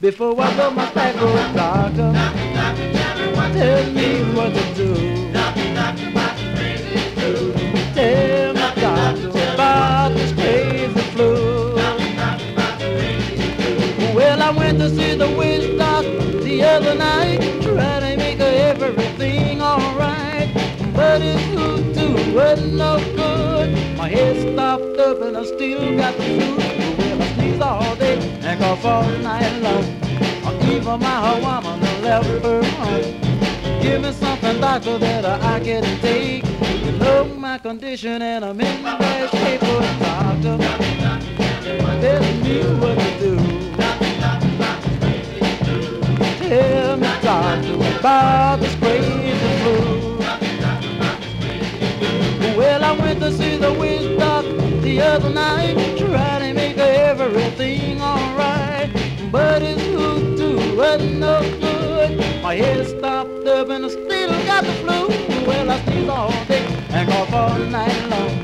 Before I go my oh doctor. Cough all night long for my woman and left her home. Give me something, doctor, that I can take. You know my condition and I'm in the bad shape, doctor. Tell me what to do. Tell me, doctor, about this crazy flu. Well, I went to see the witch doctor the other night, make everything alright, but it's wasn't no good. My head stopped up and I still got the flu. Well, I sneeze all day and cough all night long.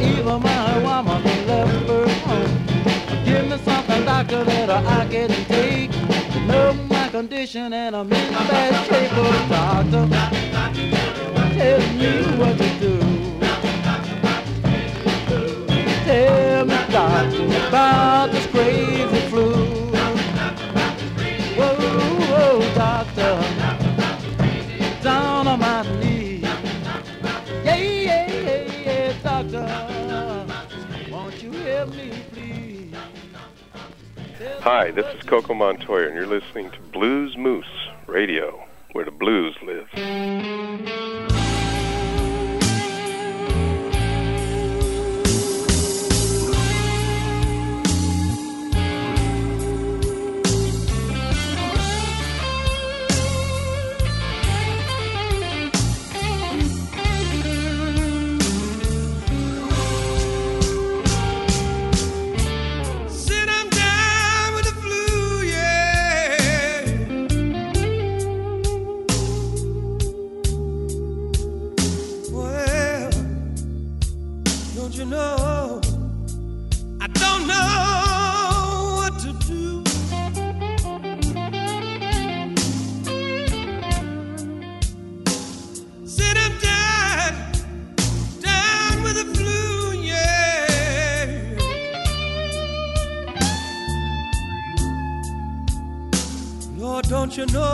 Even my woman left her home. Give me something, doctor, that I can take. You know my condition and I'm in bad shape. Oh, doctor, tell me what to do. Tell about this crazy flu. doctor, down on my. Yeah, yeah, yeah, yeah, doctor, won't you help me, please? Hi, this is Coco Montoya, and you're listening to Blues Moose Radio, where the blues live. I don't know what to do. Down, down with yeah. Lord, don't you know?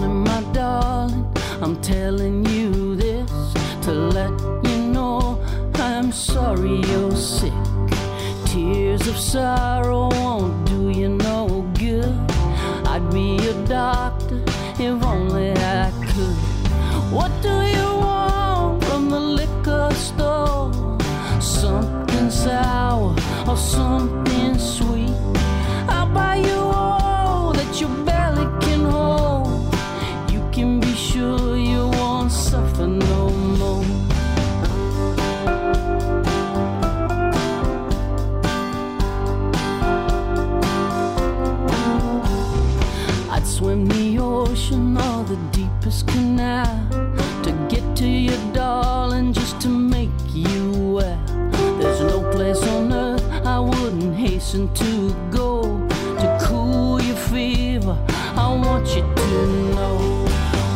My darling. I'm telling you this to let you know I'm sorry you're sick. Tears of sorrow won't do you no good. I'd be a doctor if only I could. What do you want from the liquor store? Something sour or something sweet? I'll buy you deepest canal to get to you, darling, just to make you well. There's no place on earth I wouldn't hasten to go to cool your fever. I want you to know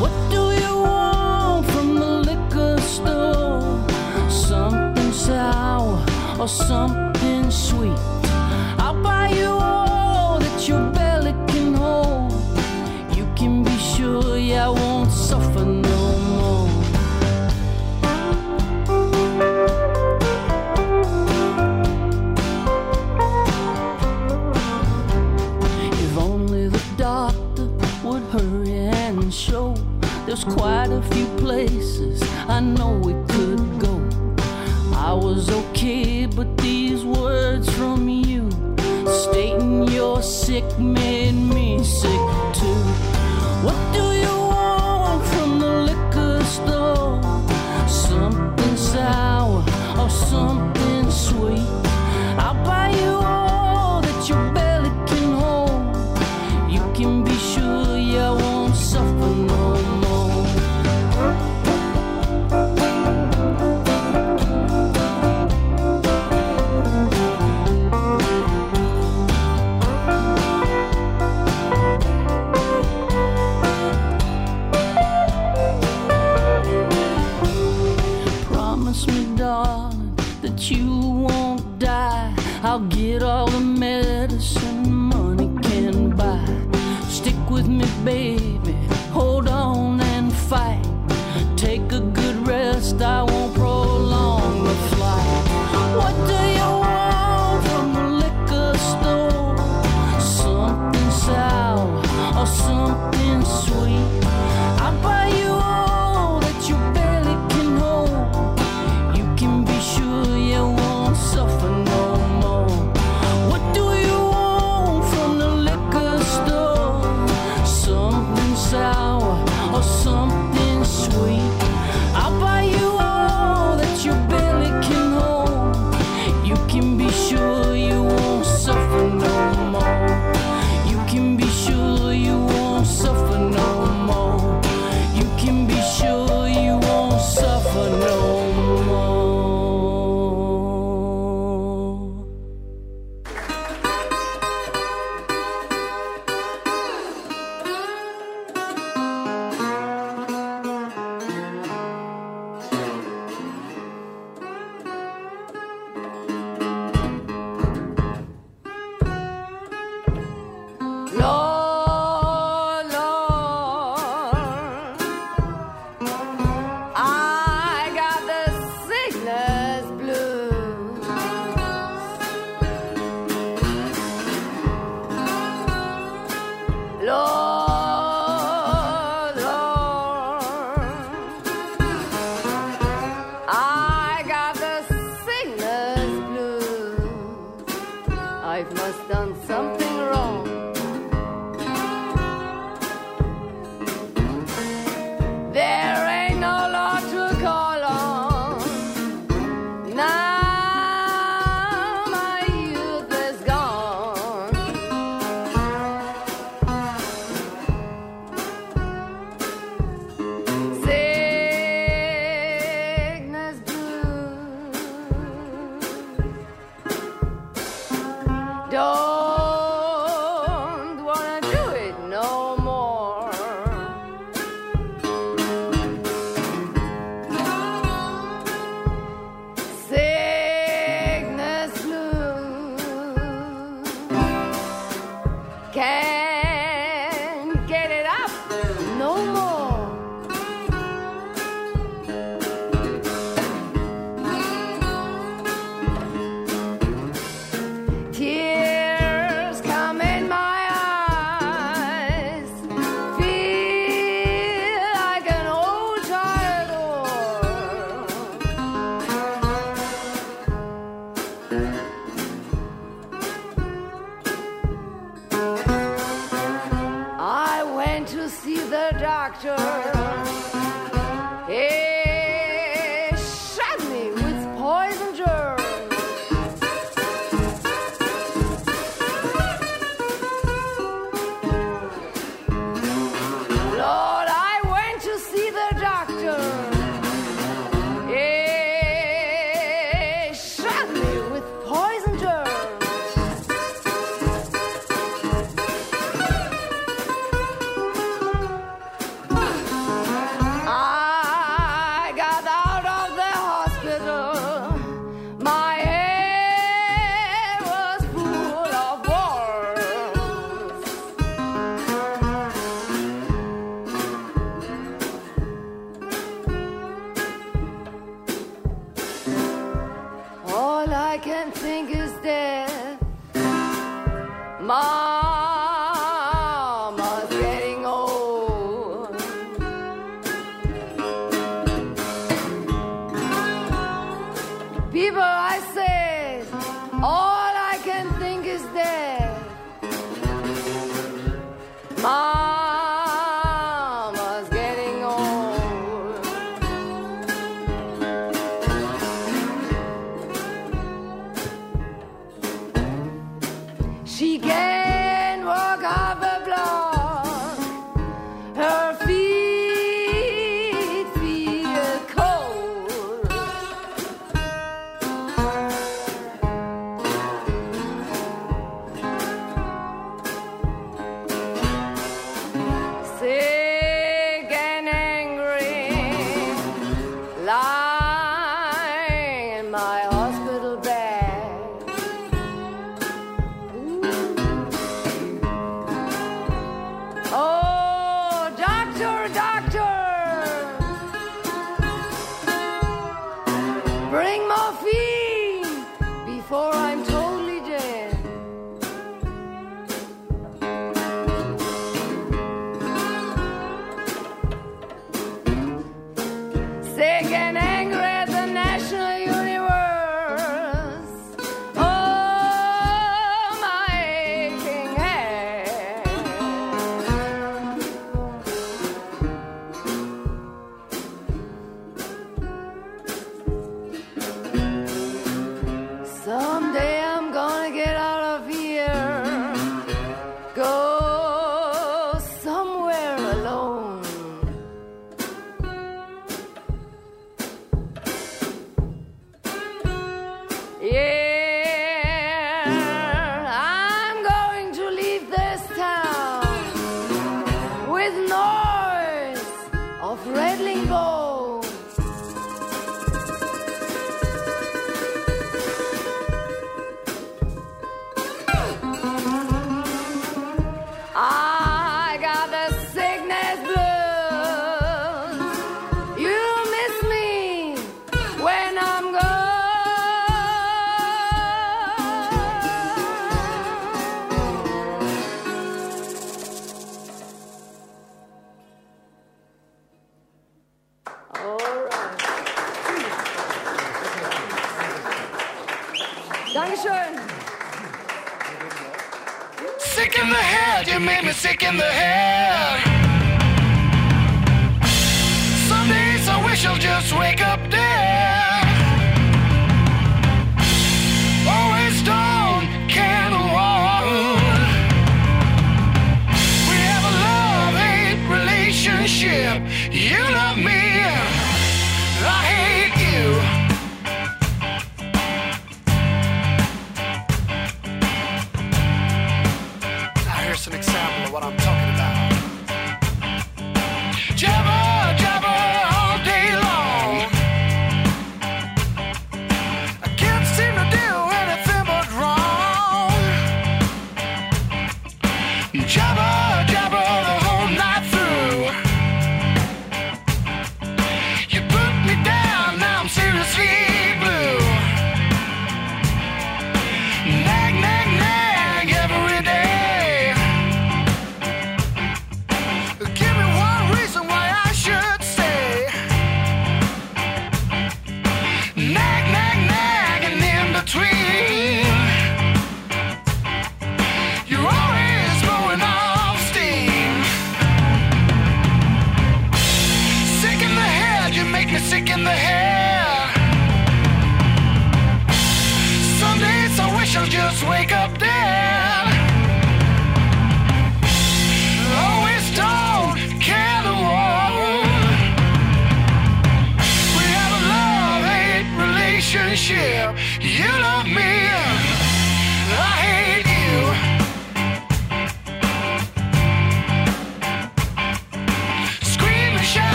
what do you want from the liquor store? Something sour or something sweet? Know we could go. I was okay, but these words from you stating you're sick made me sick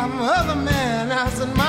some other man. I said,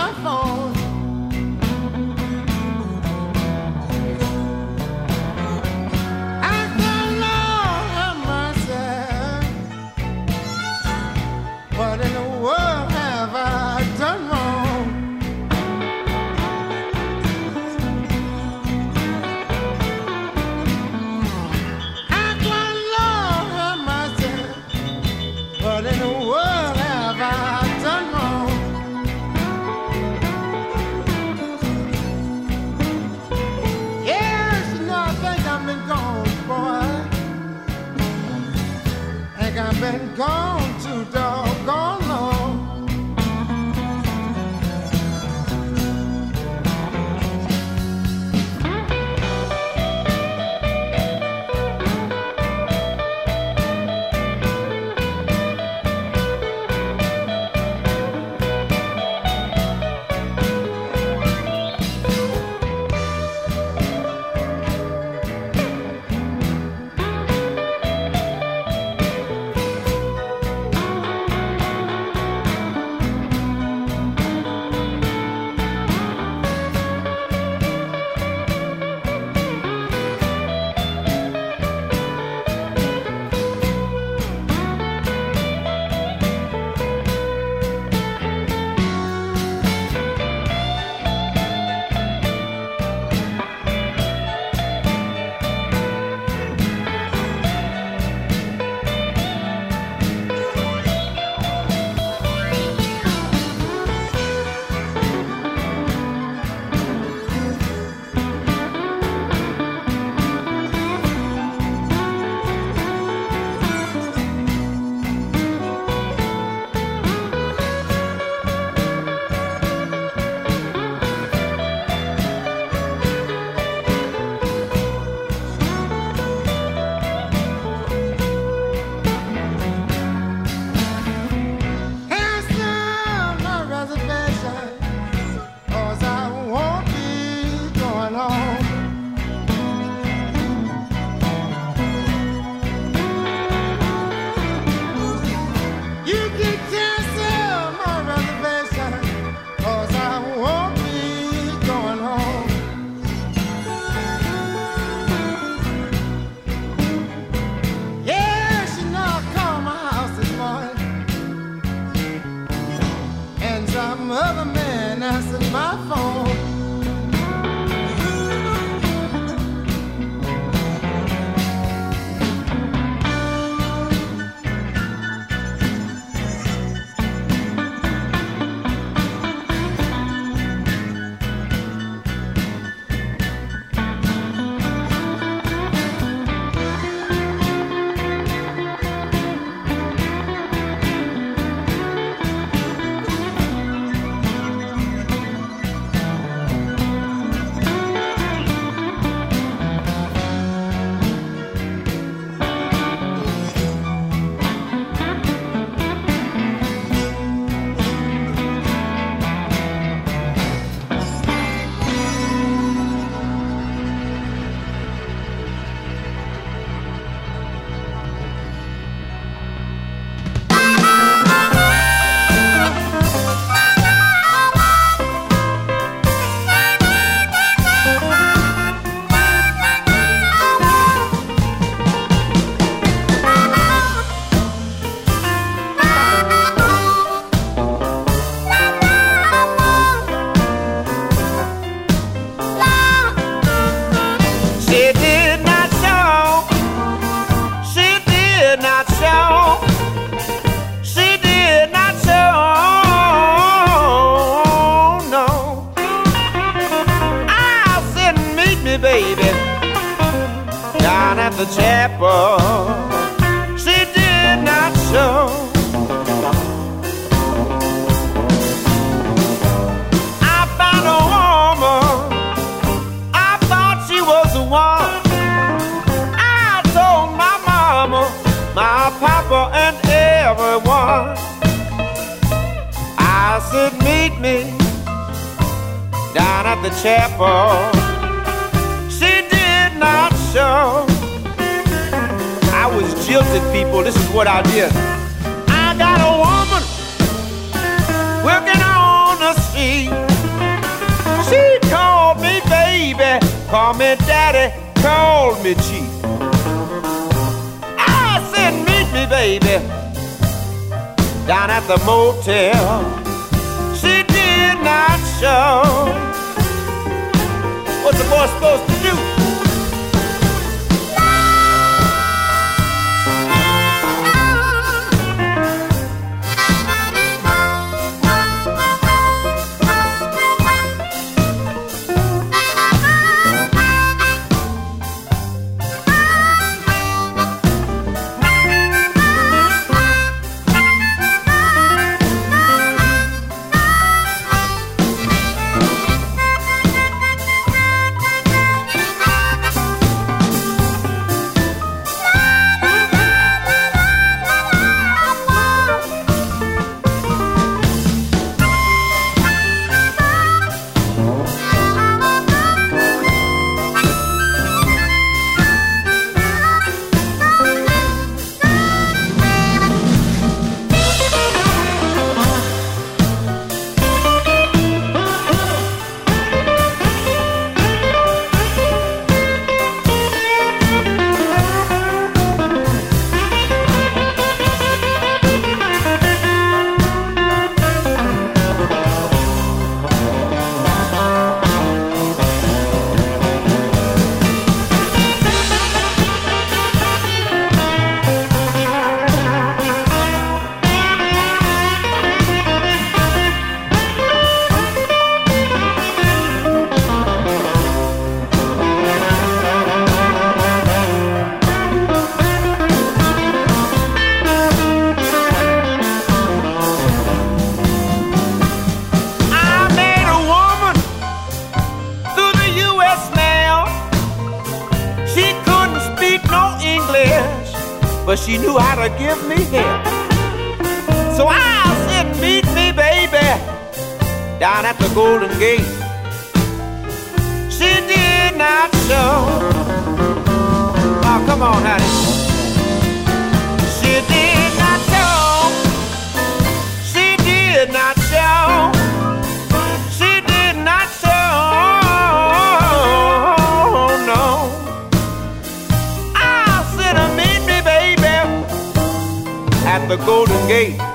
the Golden Gate.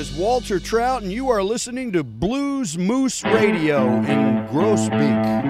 Is Walter Trout, and you are listening to Blues Moose Radio in Groesbeek.